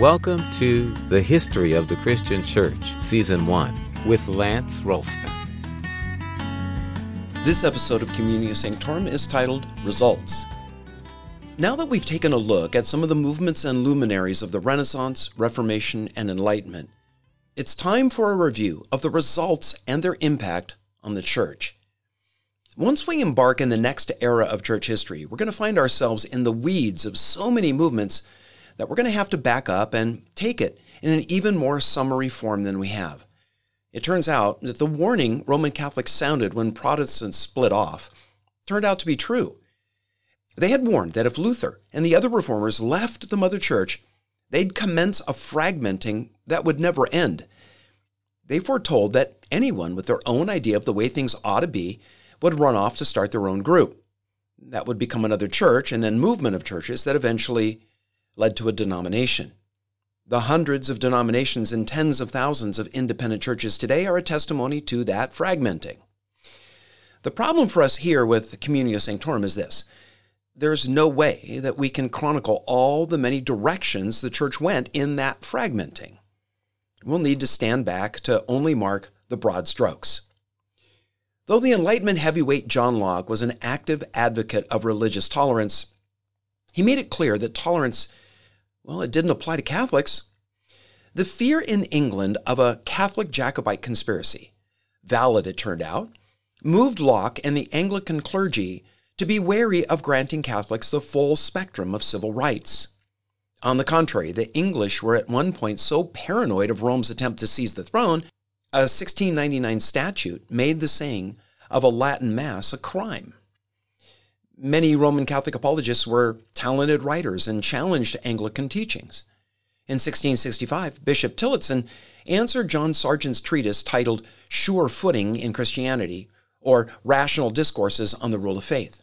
Welcome to The History of the Christian Church, Season 1, with Lance Ralston. This episode of Communio Sanctorum is titled Results. Now that we've taken a look at some of the movements and luminaries of the Renaissance, Reformation, and Enlightenment, it's time for a review of the results and their impact on the church. Once we embark in the next era of church history, we're going to find ourselves in the weeds of so many movements that we're going to have to back up and take it in an even more summary form than we have. It turns out that the warning Roman Catholics sounded when Protestants split off turned out to be true. They had warned that if Luther and the other reformers left the Mother Church, they'd commence a fragmenting that would never end. They foretold that anyone with their own idea of the way things ought to be would run off to start their own group. That would become another church and then movement of churches that eventually led to a denomination. The hundreds of denominations and tens of thousands of independent churches today are a testimony to that fragmenting. The problem for us here with Communio Sanctorum is this there's no way that we can chronicle all the many directions the church went in that fragmenting. We'll need to stand back to only mark the broad strokes. Though the Enlightenment heavyweight John Locke was an active advocate of religious tolerance, he made it clear that tolerance, well, it didn't apply to Catholics. The fear in England of a Catholic Jacobite conspiracy, valid it turned out, moved Locke and the Anglican clergy to be wary of granting Catholics the full spectrum of civil rights. On the contrary, the English were at one point so paranoid of Rome's attempt to seize the throne a 1699 statute made the saying of a Latin Mass a crime. Many Roman Catholic apologists were talented writers and challenged Anglican teachings. In 1665, Bishop Tillotson answered John Sergeant's treatise titled Sure Footing in Christianity, or Rational Discourses on the Rule of Faith.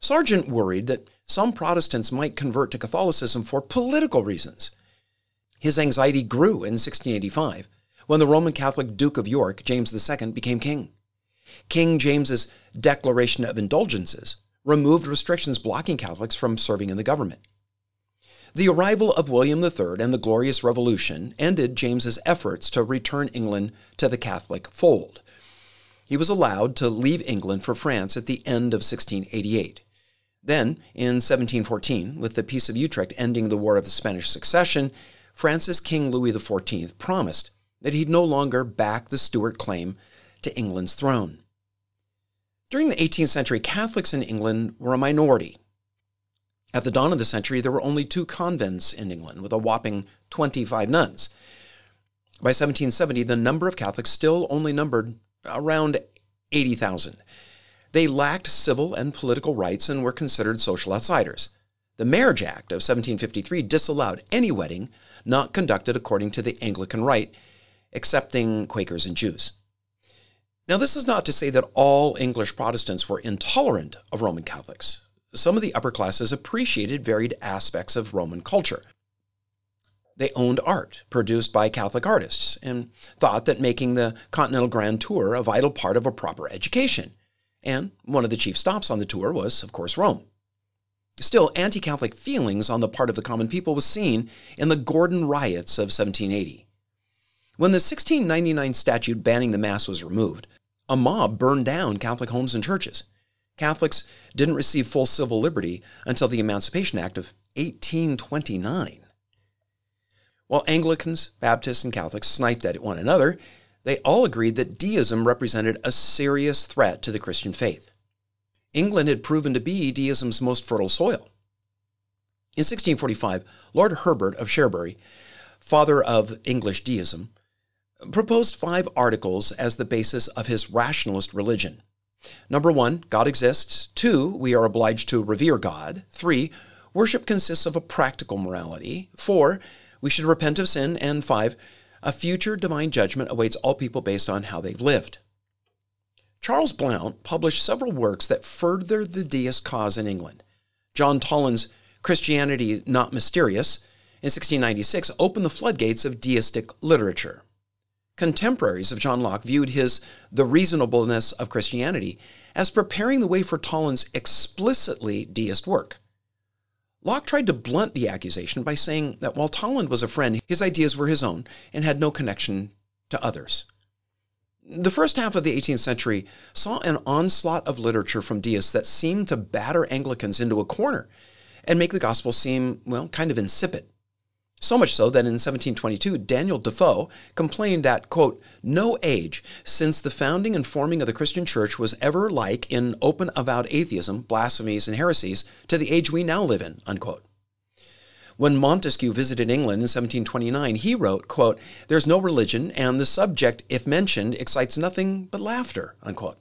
Sergeant worried that some Protestants might convert to Catholicism for political reasons. His anxiety grew in 1685 when the Roman Catholic Duke of York, James II, became king. King James's Declaration of Indulgences removed restrictions blocking Catholics from serving in the government. The arrival of William III and the Glorious Revolution ended James's efforts to return England to the Catholic fold. He was allowed to leave England for France at the end of 1688. Then, in 1714, with the Peace of Utrecht ending the War of the Spanish Succession, France's King Louis XIV promised that he'd no longer back the Stuart claim to England's throne. During the 18th century, Catholics in England were a minority. At the dawn of the century, there were only two convents in England, with a whopping 25 nuns. By 1770, the number of Catholics still only numbered around 80,000. They lacked civil and political rights and were considered social outsiders. The Marriage Act of 1753 disallowed any wedding not conducted according to the Anglican rite excepting Quakers and Jews. Now, this is not to say that all English Protestants were intolerant of Roman Catholics. Some of the upper classes appreciated varied aspects of Roman culture. They owned art produced by Catholic artists and thought that making the Continental Grand Tour a vital part of a proper education. And one of the chief stops on the tour was, of course, Rome. Still, anti Catholic feelings on the part of the common people was seen in the Gordon riots of 1780. When the 1699 statute banning the Mass was removed, a mob burned down Catholic homes and churches. Catholics didn't receive full civil liberty until the Emancipation Act of 1829. While Anglicans, Baptists, and Catholics sniped at one another, they all agreed that deism represented a serious threat to the Christian faith. England had proven to be deism's most fertile soil. In 1645, Lord Herbert of Cherbury, father of English deism, proposed five articles as the basis of his rationalist religion. Number one, God exists. Two, we are obliged to revere God. Three, worship consists of a practical morality. Four, we should repent of sin. And five, a future divine judgment awaits all people based on how they've lived. Charles Blount published several works that further the deist cause in England. John Toland's Christianity Not Mysterious in 1696 opened the floodgates of deistic literature. Contemporaries of John Locke viewed his The Reasonableness of Christianity as preparing the way for Toland's explicitly deist work. Locke tried to blunt the accusation by saying that while Toland was a friend, his ideas were his own and had no connection to others. The first half of the 18th century saw an onslaught of literature from deists that seemed to batter Anglicans into a corner and make the gospel seem, well, kind of insipid. So much so that in 1722, Daniel Defoe complained that, quote, no age since the founding and forming of the Christian church was ever like in open avowed atheism, blasphemies, and heresies to the age we now live in, unquote. When Montesquieu visited England in 1729, he wrote, quote, There's no religion, and the subject, if mentioned, excites nothing but laughter, unquote.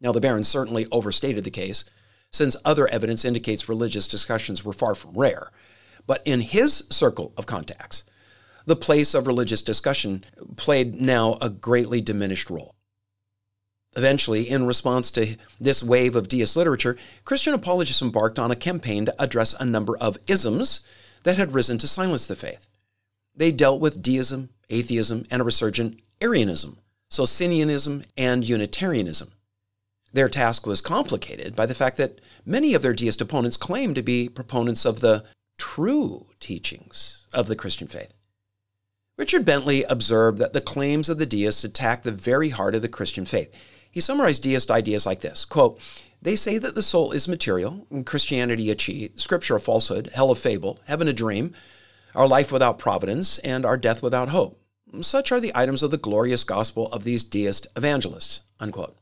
Now, the Baron certainly overstated the case, since other evidence indicates religious discussions were far from rare. But in his circle of contacts, the place of religious discussion played now a greatly diminished role. Eventually, in response to this wave of deist literature, Christian apologists embarked on a campaign to address a number of isms that had risen to silence the faith. They dealt with deism, atheism, and a resurgent Arianism, Socinianism, and Unitarianism. Their task was complicated by the fact that many of their deist opponents claimed to be proponents of the true teachings of the Christian faith. Richard Bentley observed that the claims of the deists attack the very heart of the Christian faith. He summarized deist ideas like this quote, They say that the soul is material, and Christianity a cheat, Scripture a falsehood, hell a fable, heaven a dream, our life without providence, and our death without hope. Such are the items of the glorious gospel of these deist evangelists. Unquote.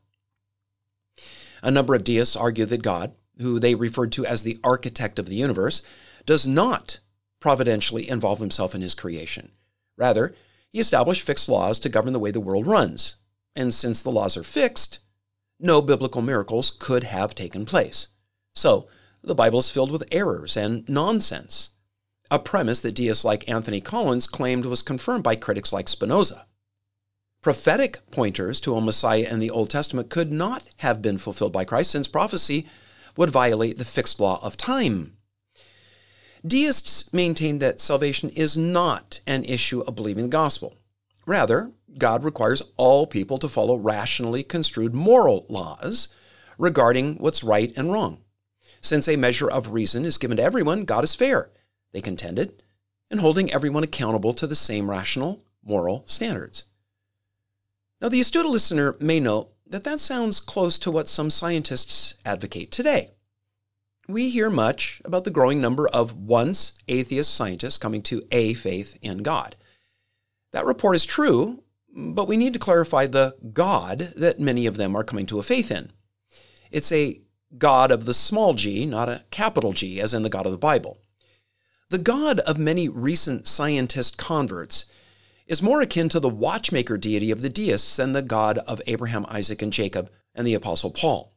A number of deists argue that God, who they referred to as the architect of the universe, does not providentially involve himself in his creation. Rather, he established fixed laws to govern the way the world runs. And since the laws are fixed, no biblical miracles could have taken place. So, the Bible is filled with errors and nonsense, a premise that deists like Anthony Collins claimed was confirmed by critics like Spinoza. Prophetic pointers to a Messiah in the Old Testament could not have been fulfilled by Christ since prophecy would violate the fixed law of time. Deists maintain that salvation is not an issue of believing the gospel. Rather, God requires all people to follow rationally construed moral laws regarding what's right and wrong. Since a measure of reason is given to everyone, God is fair, they contended, in holding everyone accountable to the same rational moral standards. Now, the astute listener may note that that sounds close to what some scientists advocate today we hear much about the growing number of once atheist scientists coming to a faith in God. That report is true, but we need to clarify the God that many of them are coming to a faith in. It's a God of the small g, not a capital G, as in the God of the Bible. The God of many recent scientist converts is more akin to the watchmaker deity of the deists than the God of Abraham, Isaac, and Jacob and the Apostle Paul.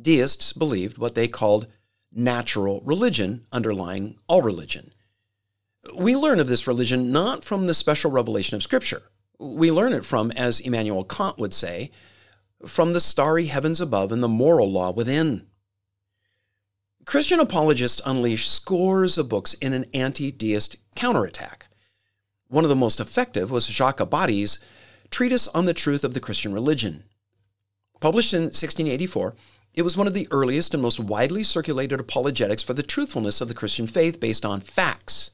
Deists believed what they called natural religion underlying all religion. We learn of this religion not from the special revelation of Scripture. We learn it from, as Immanuel Kant would say, from the starry heavens above and the moral law within. Christian apologists unleash scores of books in an anti deist counterattack. One of the most effective was Jacques Abbadie's Treatise on the Truth of the Christian Religion. Published in 1684, it was one of the earliest and most widely circulated apologetics for the truthfulness of the Christian faith based on facts.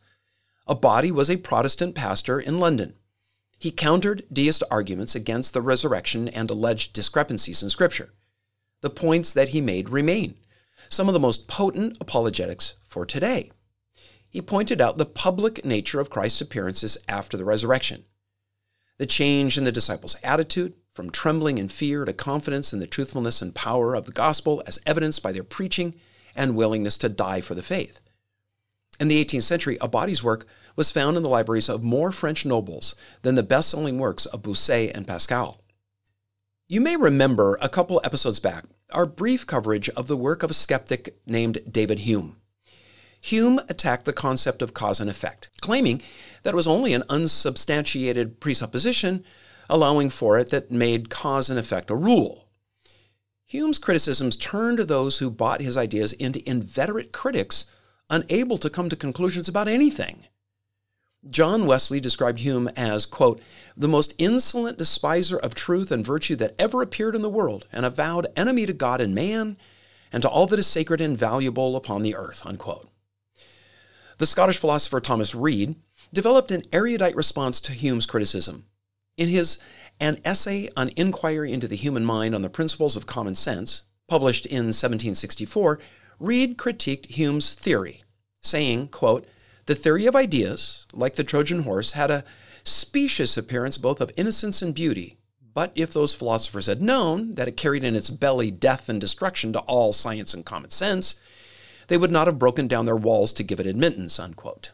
Abbadie was a Protestant pastor in London. He countered deist arguments against the resurrection and alleged discrepancies in Scripture. The points that he made remain, some of the most potent apologetics for today. He pointed out the public nature of Christ's appearances after the resurrection, the change in the disciples' attitude, from trembling and fear to confidence in the truthfulness and power of the gospel as evidenced by their preaching and willingness to die for the faith. In the 18th century, Abbadie's work was found in the libraries of more French nobles than the best selling works of Bossuet and Pascal. You may remember a couple episodes back our brief coverage of the work of a skeptic named David Hume. Hume attacked the concept of cause and effect, claiming that it was only an unsubstantiated presupposition allowing for it that made cause and effect a rule. Hume's criticisms turned those who bought his ideas into inveterate critics, unable to come to conclusions about anything. John Wesley described Hume as, quote, the most insolent despiser of truth and virtue that ever appeared in the world, an avowed enemy to God and man, and to all that is sacred and valuable upon the earth. Unquote. The Scottish philosopher Thomas Reid developed an erudite response to Hume's criticism. In his An Essay on Inquiry into the Human Mind on the Principles of Common Sense, published in 1764, Reid critiqued Hume's theory, saying, quote, The theory of ideas, like the Trojan horse, had a specious appearance both of innocence and beauty. But if those philosophers had known that it carried in its belly death and destruction to all science and common sense, they would not have broken down their walls to give it admittance. Unquote.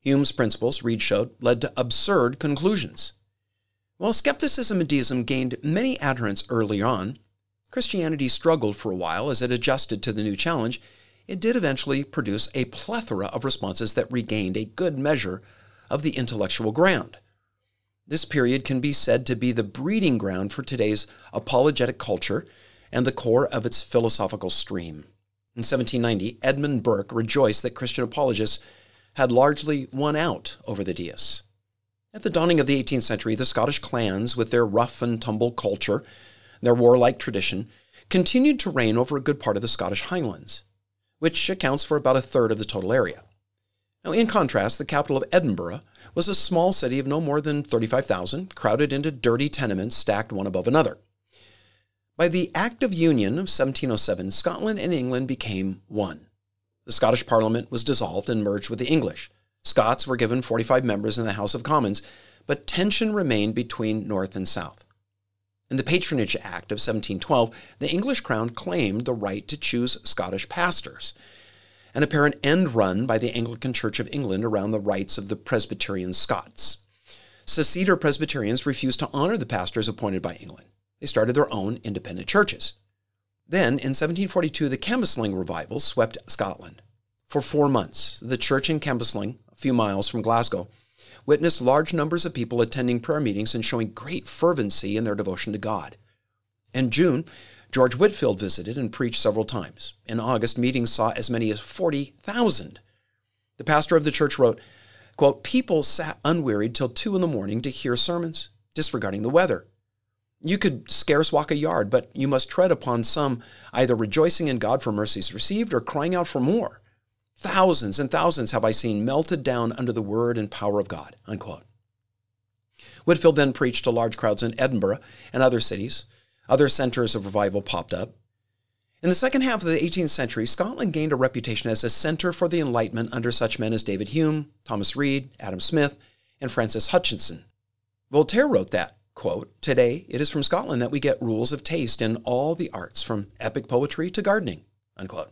Hume's principles, Reid showed, led to absurd conclusions. While skepticism and deism gained many adherents early on, Christianity struggled for a while as it adjusted to the new challenge. It did eventually produce a plethora of responses that regained a good measure of the intellectual ground. This period can be said to be the breeding ground for today's apologetic culture and the core of its philosophical stream. In 1790, Edmund Burke rejoiced that Christian apologists had largely won out over the deists. At the dawning of the 18th century, the Scottish clans, with their rough and tumble culture, their warlike tradition, continued to reign over a good part of the Scottish Highlands, which accounts for about a third of the total area. Now, in contrast, the capital of Edinburgh was a small city of no more than 35,000, crowded into dirty tenements stacked one above another. By the Act of Union of 1707, Scotland and England became one. The Scottish Parliament was dissolved and merged with the English. Scots were given 45 members in the House of Commons, but tension remained between North and South. In the Patronage Act of 1712, the English crown claimed the right to choose Scottish pastors, an apparent end run by the Anglican Church of England around the rights of the Presbyterian Scots. Seceder Presbyterians refused to honor the pastors appointed by England. They started their own independent churches. Then, in 1742, the Cambuslang revival swept Scotland. For four months, the church in Cambuslang, a few miles from Glasgow, witnessed large numbers of people attending prayer meetings and showing great fervency in their devotion to God. In June, George Whitefield visited and preached several times. In August, meetings saw as many as 40,000. The pastor of the church wrote, quote, People sat unwearied till two in the morning to hear sermons, disregarding the weather. You could scarce walk a yard, but you must tread upon some, either rejoicing in God for mercies received or crying out for more. Thousands and thousands have I seen melted down under the word and power of God. Unquote. Whitefield then preached to large crowds in Edinburgh and other cities. Other centers of revival popped up. In the second half of the 18th century, Scotland gained a reputation as a center for the Enlightenment under such men as David Hume, Thomas Reid, Adam Smith, and Francis Hutcheson. Voltaire wrote that Quote, Today, it is from Scotland that we get rules of taste in all the arts, from epic poetry to gardening. Unquote.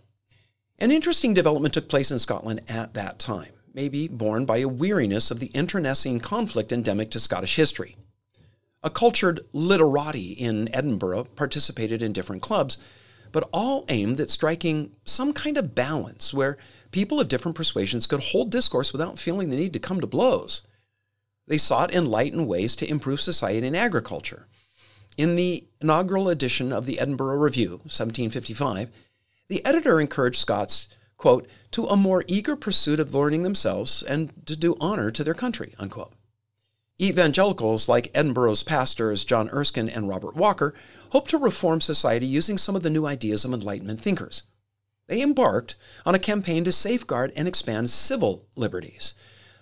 An interesting development took place in Scotland at that time, maybe born by a weariness of the internecine conflict endemic to Scottish history. A cultured literati in Edinburgh participated in different clubs, but all aimed at striking some kind of balance where people of different persuasions could hold discourse without feeling the need to come to blows. They sought enlightened ways to improve society and agriculture. In the inaugural edition of the Edinburgh Review, 1755, the editor encouraged Scots, quote, to a more eager pursuit of learning themselves and to do honor to their country, unquote. Evangelicals like Edinburgh's pastors John Erskine and Robert Walker hoped to reform society using some of the new ideas of Enlightenment thinkers. They embarked on a campaign to safeguard and expand civil liberties,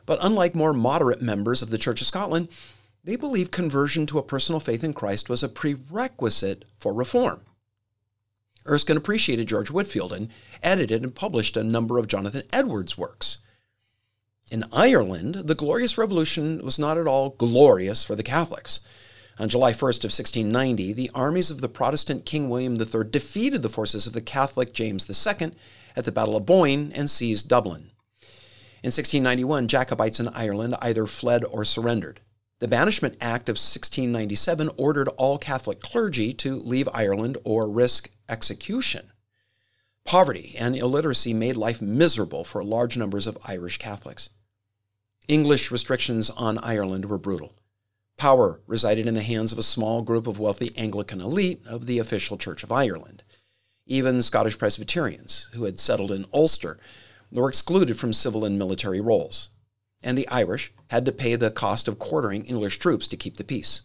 but unlike more moderate members of the Church of Scotland, they believed conversion to a personal faith in Christ was a prerequisite for reform. Erskine appreciated George Whitefield and edited and published a number of Jonathan Edwards' works. In Ireland, the Glorious Revolution was not at all glorious for the Catholics. On July 1st of 1690, the armies of the Protestant King William III defeated the forces of the Catholic James II at the Battle of Boyne and seized Dublin. In 1691, Jacobites in Ireland either fled or surrendered. The Banishment Act of 1697 ordered all Catholic clergy to leave Ireland or risk execution. Poverty and illiteracy made life miserable for large numbers of Irish Catholics. English restrictions on Ireland were brutal. Power resided in the hands of a small group of wealthy Anglican elite of the official Church of Ireland. Even Scottish Presbyterians, who had settled in Ulster, were excluded from civil and military roles, and the Irish had to pay the cost of quartering English troops to keep the peace.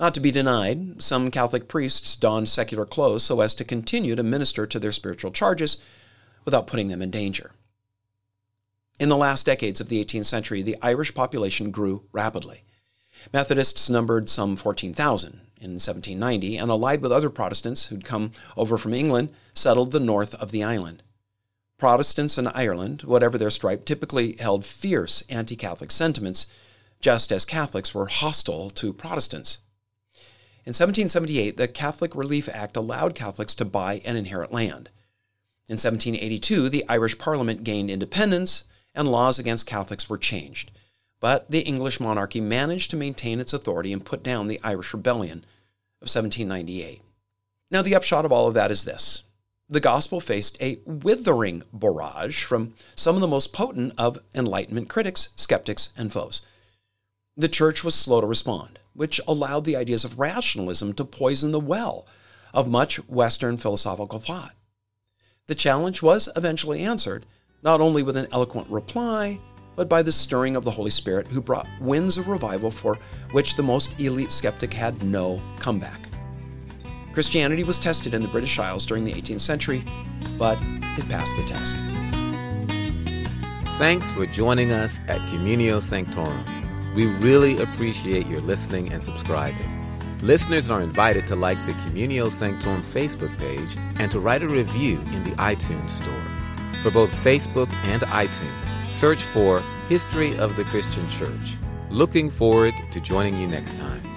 Not to be denied, some Catholic priests donned secular clothes so as to continue to minister to their spiritual charges without putting them in danger. In the last decades of the 18th century, the Irish population grew rapidly. Methodists numbered some 14,000 in 1790 and, allied with other Protestants who'd come over from England, settled the north of the island. Protestants in Ireland, whatever their stripe, typically held fierce anti Catholic sentiments, just as Catholics were hostile to Protestants. In 1778, the Catholic Relief Act allowed Catholics to buy and inherit land. In 1782, the Irish Parliament gained independence and laws against Catholics were changed. But the English monarchy managed to maintain its authority and put down the Irish Rebellion of 1798. Now, the upshot of all of that is this the gospel faced a withering barrage from some of the most potent of Enlightenment critics, skeptics, and foes. The church was slow to respond which allowed the ideas of rationalism to poison the well of much Western philosophical thought. The challenge was eventually answered, not only with an eloquent reply, but by the stirring of the Holy Spirit, who brought winds of revival for which the most elite skeptic had no comeback. Christianity was tested in the British Isles during the 18th century, but it passed the test. Thanks for joining us at Communio Sanctorum. We really appreciate your listening and subscribing. Listeners are invited to like the Communio Sanctorum Facebook page and to write a review in the iTunes Store. For both Facebook and iTunes, search for History of the Christian Church. Looking forward to joining you next time.